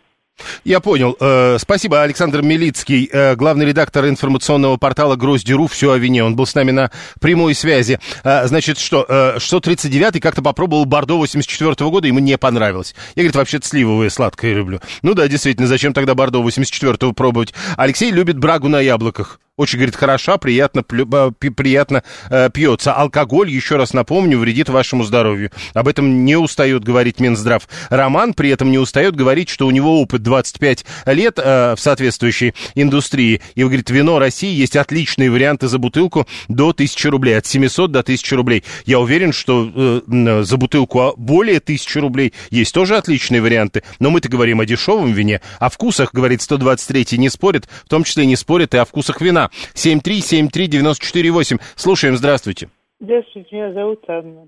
Я понял. Э, спасибо, Александр Милицкий, э, главный редактор информационного портала «Гроздь.ру». Все о вине. Он был с нами на прямой связи. Э, значит, что, 639-й как-то попробовал Бордо 84 -го года, ему не понравилось. Я, говорит, вообще-то сливовое сладкое люблю. Ну да, действительно, зачем тогда Бордо 84-го пробовать? Алексей любит брагу на яблоках. Очень, говорит, хороша, приятно, приятно э, пьется. Алкоголь, еще раз напомню, вредит вашему здоровью. Об этом не устает говорить Минздрав. Роман при этом не устает говорить, что у него опыт 25 лет э, в соответствующей индустрии. И, говорит, вино России есть отличные варианты за бутылку до 1000 рублей, от 700 до 1000 рублей. Я уверен, что э, за бутылку более 1000 рублей есть тоже отличные варианты. Но мы-то говорим о дешевом вине. О вкусах, говорит 123 не спорит, в том числе не спорит и о вкусах вина. Москва. 7373948. Слушаем, здравствуйте. Здравствуйте, меня зовут Анна.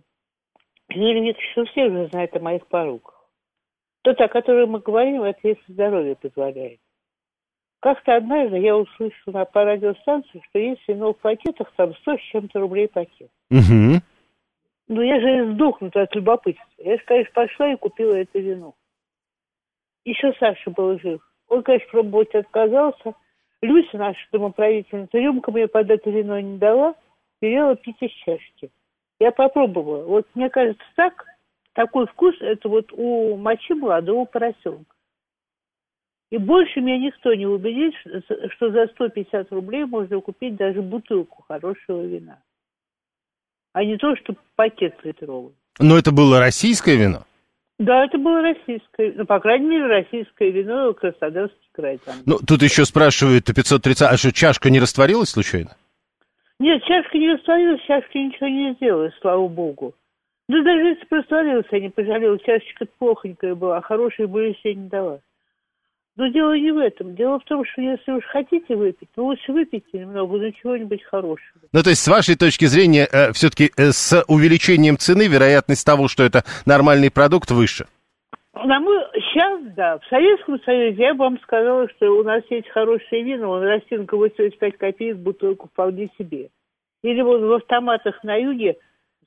Юрий Викторович, все уже знает о моих поруках. Тот, о котором мы говорим, это если здоровье позволяет. Как-то однажды я услышала по радиостанции, что есть вино в пакетах, там 100 с чем-то рублей пакет. Угу. Ну, я же сдохнута от любопытства. Я же, конечно, пошла и купила это вино. Еще Саша был жив. Он, конечно, пробовать отказался. Люся наша домоправительница рюмка мне под это вино не дала, велела пить из чашки. Я попробовала. Вот мне кажется, так, такой вкус, это вот у мочи молодого поросенка. И больше меня никто не убедит, что за 150 рублей можно купить даже бутылку хорошего вина. А не то, что пакет литровый. Но это было российское вино? Да, это было российское, ну, по крайней мере, российское вино Краснодарский край. Там. Ну, тут еще спрашивают 530, а что, чашка не растворилась случайно? Нет, чашка не растворилась, чашка ничего не сделала, слава богу. Ну, даже если бы растворилась, я не пожалела, чашечка плохонькая была, а хорошей бы еще не дала. Но дело не в этом. Дело в том, что если уж хотите выпить, то лучше выпейте немного, но чего-нибудь хорошего. Ну, то есть, с вашей точки зрения, э, все-таки э, с увеличением цены вероятность того, что это нормальный продукт, выше? На мой... Сейчас, да. В Советском Союзе я бы вам сказала, что у нас есть хорошее вино, он растинка 85 копеек бутылку вполне себе. Или вот в автоматах на юге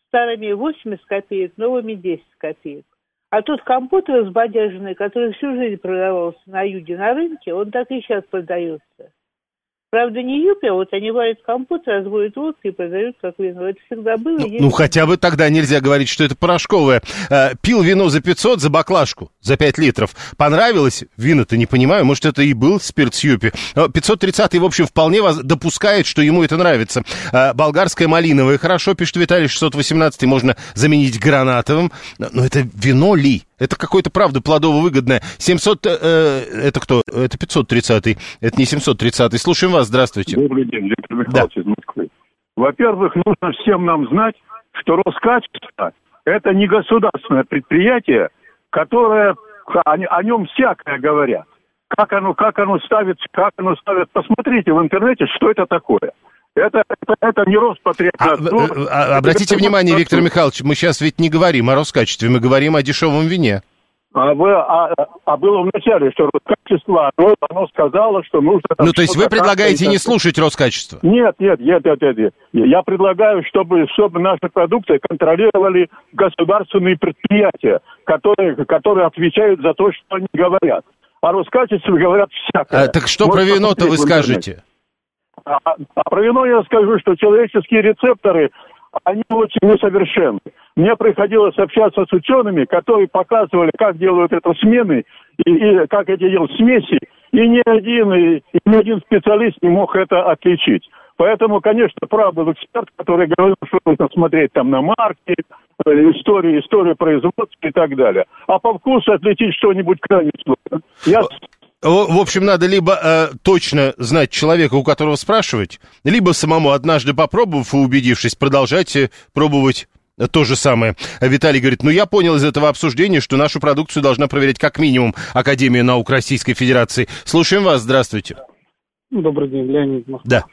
старыми 80 копеек, новыми 10 копеек. А тот компот разбодяженный, который всю жизнь продавался на юге на рынке, он так и сейчас продается. Правда, не юпи, а вот они варят компот, разводят водку и продают как вино. Это всегда было. Ну, ну, хотя бы тогда нельзя говорить, что это порошковое. Э, пил вино за 500, за баклажку, за 5 литров. Понравилось? Вино-то не понимаю. Может, это и был спирт с юпи. 530 в общем, вполне вас допускает, что ему это нравится. Э, болгарское малиновое хорошо, пишет Виталий 618 можно заменить гранатовым. Но это вино ли? Это какое-то, правда, плодово-выгодное. 700, э, это кто? Это 530-й, это не 730-й. Слушаем вас, здравствуйте. Добрый день, Виктор Михайлович да. из Москвы. Во-первых, нужно всем нам знать, что Роскачество – это не государственное предприятие, которое, о, о нем всякое говорят. Как оно, как оно ставится, как оно ставит. Посмотрите в интернете, что это такое. Это, это, это не Роспотребнадзор. А, а, обратите это внимание, Виктор Михайлович, мы сейчас ведь не говорим о Роскачестве, мы говорим о дешевом вине. А, вы, а, а было в начале, что Роскачество, оно, оно сказало, что нужно... ну, то есть вы предлагаете не слушать Роскачество? Нет, нет, нет, нет, нет, нет. Я предлагаю, чтобы, чтобы наши продукты контролировали государственные предприятия, которые, которые отвечают за то, что они говорят. А Роскачество говорят всякое. А, так что Можно про вино-то вы скажете? А, а про вино я скажу, что человеческие рецепторы, они очень несовершенны. Мне приходилось общаться с учеными, которые показывали, как делают это смены и, и как эти делают смеси, и ни один, и, и ни один специалист не мог это отличить. Поэтому, конечно, прав был эксперт, который говорил, что нужно смотреть там на марки, э, историю, историю производства и так далее. А по вкусу отличить что-нибудь крайне сложно. Я в общем, надо либо э, точно знать человека, у которого спрашивать, либо самому однажды попробовав и убедившись, продолжать э, пробовать то же самое. Виталий говорит, ну я понял из этого обсуждения, что нашу продукцию должна проверять как минимум Академия наук Российской Федерации. Слушаем вас, здравствуйте. Добрый день, Леонид Москва. Да.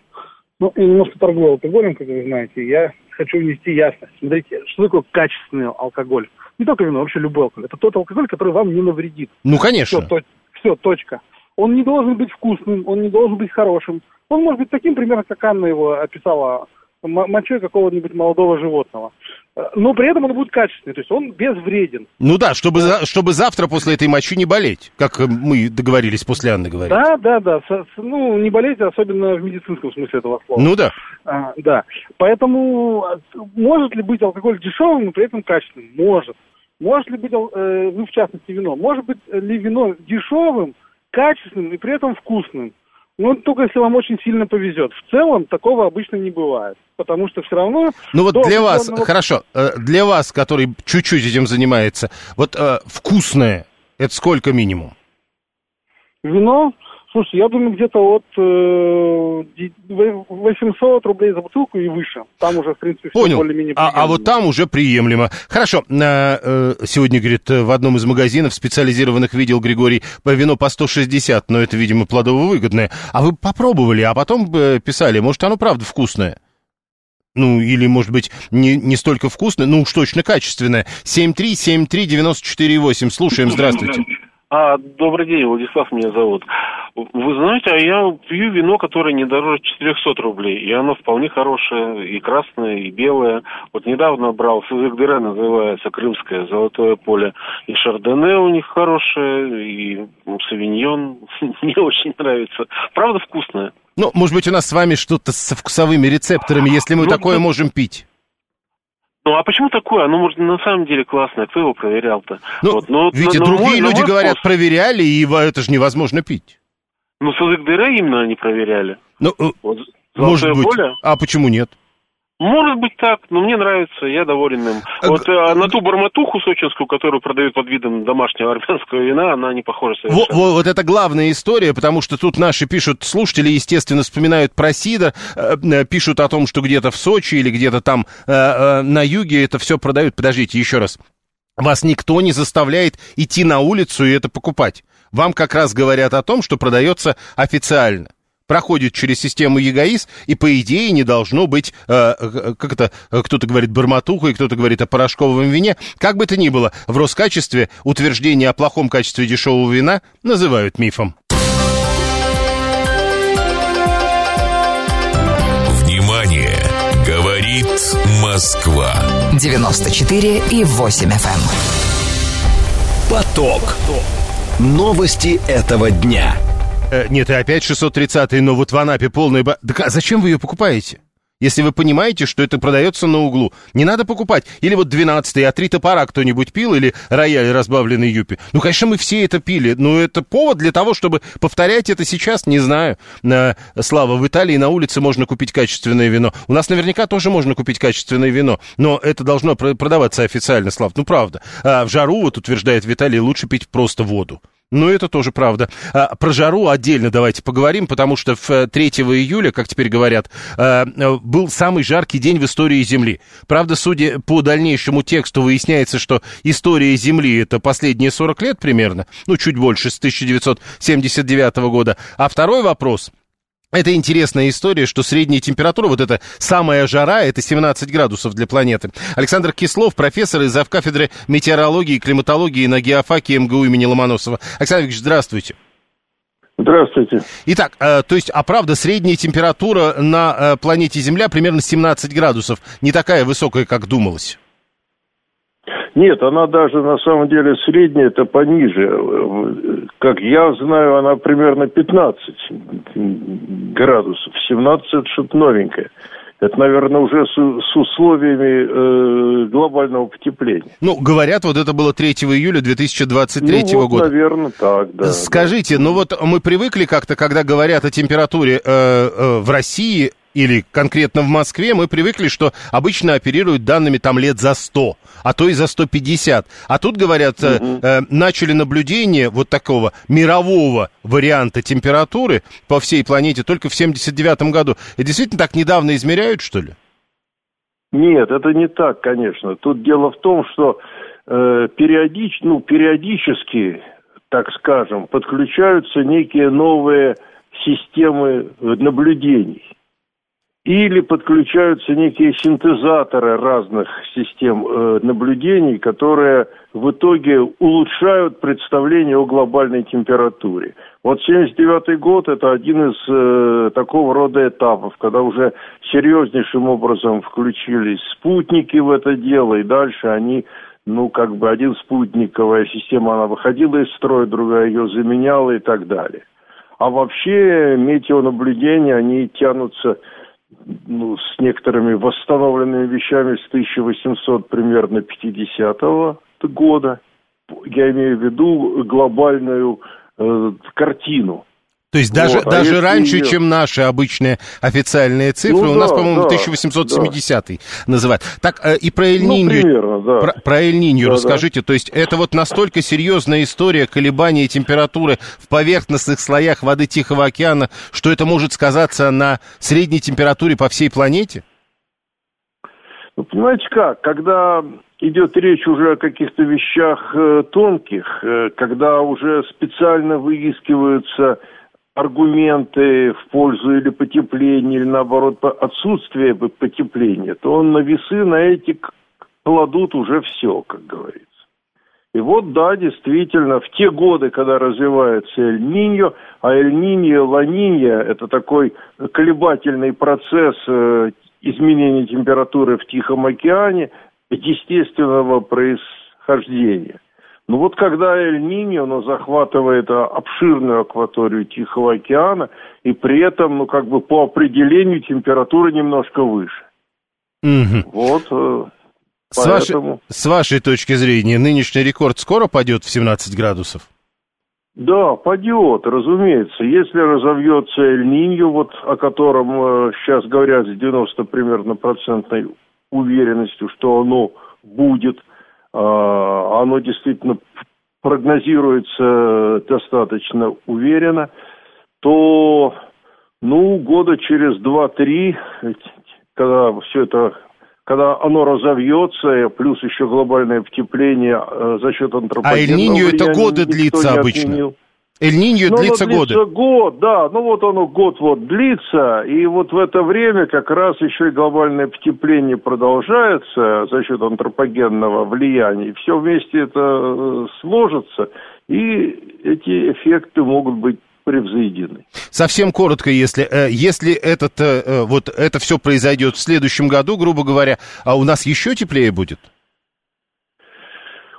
Ну, и немножко торгую алкоголем, как вы знаете. Я хочу внести ясность. Смотрите, что такое качественный алкоголь? Не только вино, вообще любой алкоголь. Это тот алкоголь, который вам не навредит. Ну, конечно. Все, то, все, точка. Он не должен быть вкусным, он не должен быть хорошим. Он может быть таким, примерно, как Анна его описала, мочой какого-нибудь молодого животного. Э, но при этом он будет качественный, то есть он безвреден. Ну да, чтобы, чтобы завтра после этой мочи не болеть, как мы договорились после Анны говорить. Да, да, да. Ну, не болеть, особенно в медицинском смысле этого слова. Ну да. А, да. Поэтому а, может ли быть алкоголь дешевым, но при этом качественным? Может. Может ли быть, э, ну, в частности, вино? Может быть ли вино дешевым, качественным и при этом вкусным? Ну, только если вам очень сильно повезет. В целом такого обычно не бывает. Потому что все равно... Ну вот для вас, хорошо, э, для вас, который чуть-чуть этим занимается, вот э, вкусное, это сколько минимум? Вино Слушай, я думаю, где-то от э, 800 рублей за бутылку и выше. Там уже, в принципе, все Понял. более-менее а, а вот там уже приемлемо. Хорошо. Э, сегодня, говорит, в одном из магазинов специализированных видел Григорий вино по 160, но это, видимо, плодово-выгодное. А вы попробовали, а потом э, писали, может, оно правда вкусное? Ну, или, может быть, не, не столько вкусное, ну уж точно качественное. 7373948. Слушаем, здравствуйте. А, добрый день, Владислав меня зовут. Вы знаете, а я пью вино, которое не дороже 400 рублей, и оно вполне хорошее, и красное, и белое. Вот недавно брал, СЗГДР называется, Крымское, Золотое поле, и Шардоне у них хорошее, и Савиньон мне очень нравится. Правда вкусное? Ну, может быть, у нас с вами что-то со вкусовыми рецепторами, если мы ну, такое да. можем пить. Ну а почему такое? Оно, может, на самом деле классное. Кто его проверял-то? Ну, вот, но, видите, но, другие но, люди но говорят, вкус... проверяли, и это же невозможно пить. Ну, с СЗГДР именно они проверяли. Ну, э, вот, может быть. Поле. А почему нет? Может быть так, но мне нравится, я доволен им. А... Вот а, на ту барматуху сочинскую, которую продают под видом домашнего армянского вина, она не похожа совершенно. Вот, вот это главная история, потому что тут наши пишут, слушатели, естественно, вспоминают про Сидор, э, э, пишут о том, что где-то в Сочи или где-то там э, на юге это все продают. Подождите, еще раз. Вас никто не заставляет идти на улицу и это покупать. Вам как раз говорят о том, что продается официально проходит через систему ЕГАИС, и по идее не должно быть, э, как это, кто-то говорит барматуху, и кто-то говорит о порошковом вине. Как бы то ни было, в Роскачестве утверждение о плохом качестве дешевого вина называют мифом. Внимание! Говорит Москва. 94 и 8 FM. Эм. Поток. Новости этого дня. Э, нет, и опять 630-й, но вот в Анапе полная... Ба... А зачем вы ее покупаете? Если вы понимаете, что это продается на углу, не надо покупать. Или вот 12-й, а три топора кто-нибудь пил, или рояль разбавленный юпи. Ну, конечно, мы все это пили, но это повод для того, чтобы повторять это сейчас, не знаю. На, Слава, в Италии на улице можно купить качественное вино. У нас наверняка тоже можно купить качественное вино, но это должно продаваться официально, Слав. Ну, правда. А в жару, вот утверждает Виталий, лучше пить просто воду. Ну, это тоже правда. А, про жару отдельно давайте поговорим, потому что в 3 э, июля, как теперь говорят, э, был самый жаркий день в истории Земли. Правда, судя по дальнейшему тексту, выясняется, что история Земли это последние 40 лет примерно, ну, чуть больше, с 1979 года. А второй вопрос – это интересная история, что средняя температура, вот эта самая жара, это 17 градусов для планеты. Александр Кислов, профессор из кафедры метеорологии и климатологии на геофаке МГУ имени Ломоносова. Александр Ильич, здравствуйте. Здравствуйте. Итак, э, то есть, а правда, средняя температура на э, планете Земля примерно 17 градусов. Не такая высокая, как думалось. Нет, она даже на самом деле средняя, это пониже. Как я знаю, она примерно 15 градусов. 17 это что-то новенькое. Это, наверное, уже с, с условиями э, глобального потепления. Ну, говорят, вот это было 3 июля 2023 ну, вот, года. наверное, так, да. Скажите, да. ну вот мы привыкли как-то, когда говорят о температуре э, э, в России или конкретно в Москве, мы привыкли, что обычно оперируют данными там лет за 100 а то и за 150. А тут, говорят, угу. э, начали наблюдение вот такого мирового варианта температуры по всей планете только в 79 году. И действительно так недавно измеряют, что ли? Нет, это не так, конечно. Тут дело в том, что э, периодич, ну, периодически, так скажем, подключаются некие новые системы наблюдений. Или подключаются некие синтезаторы разных систем э, наблюдений, которые в итоге улучшают представление о глобальной температуре. Вот 79 год это один из э, такого рода этапов, когда уже серьезнейшим образом включились спутники в это дело, и дальше они, ну, как бы один спутниковая система, она выходила из строя, другая ее заменяла и так далее. А вообще метеонаблюдения, они тянутся ну, с некоторыми восстановленными вещами с 1800 примерно 50 -го года. Я имею в виду глобальную э, картину. То есть даже, вот, а даже раньше, ее... чем наши обычные официальные цифры, ну, у нас, да, по-моему, да, 1870 да. называют. Так, э, и про Эль-Нинью, ну, да. про, про Эль-Нинью да, расскажите. Да. То есть это вот настолько серьезная история колебания температуры в поверхностных слоях воды Тихого океана, что это может сказаться на средней температуре по всей планете? Ну, понимаете как, когда идет речь уже о каких-то вещах э, тонких, э, когда уже специально выискиваются аргументы в пользу или потепления, или наоборот отсутствия потепления, то он на весы на эти кладут уже все, как говорится. И вот, да, действительно, в те годы, когда развивается Эль-Ниньо, а Эль-Ниньо, Ла-Ниньо – это такой колебательный процесс э, изменения температуры в Тихом океане естественного происхождения. Ну вот когда Эль-Ниньо, оно захватывает а, обширную акваторию Тихого океана, и при этом, ну как бы по определению температура немножко выше. Угу. Вот э, с, поэтому... вашей, с вашей точки зрения, нынешний рекорд скоро пойдет в 17 градусов? Да, пойдет, разумеется. Если разовьется Эль-Ниньо, вот о котором э, сейчас говорят с 90 примерно процентной уверенностью, что оно будет – оно действительно прогнозируется достаточно уверенно, то, ну, года через два-три, когда все это, когда оно разовьется, плюс еще глобальное потепление э, за счет антропогенного А Эль-Ниньо это годы длится обычно? Отменил. Эль-Ниньо ну, длится годы. год, да. Ну вот оно год вот длится, и вот в это время как раз еще и глобальное потепление продолжается за счет антропогенного влияния. И все вместе это э, сложится, и эти эффекты могут быть превзойдены. Совсем коротко, если, э, если этот, э, вот это все произойдет в следующем году, грубо говоря, а у нас еще теплее будет?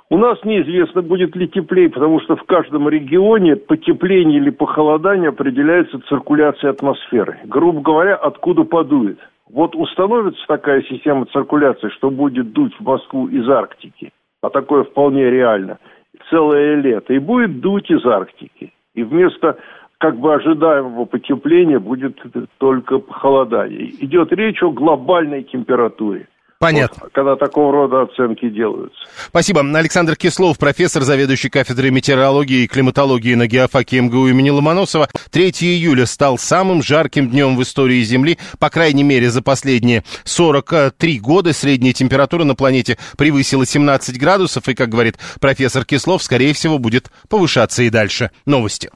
У нас неизвестно, будет ли теплее, потому что в каждом регионе потепление или похолодание определяется циркуляцией атмосферы. Грубо говоря, откуда подует. Вот установится такая система циркуляции, что будет дуть в Москву из Арктики, а такое вполне реально, целое лето, и будет дуть из Арктики. И вместо как бы ожидаемого потепления будет только похолодание. Идет речь о глобальной температуре. Понятно. Вот, когда такого рода оценки делаются. Спасибо. Александр Кислов, профессор, заведующий кафедрой метеорологии и климатологии на геофаке МГУ имени Ломоносова. 3 июля стал самым жарким днем в истории Земли. По крайней мере, за последние 43 года средняя температура на планете превысила 17 градусов. И, как говорит профессор Кислов, скорее всего, будет повышаться и дальше. Новости.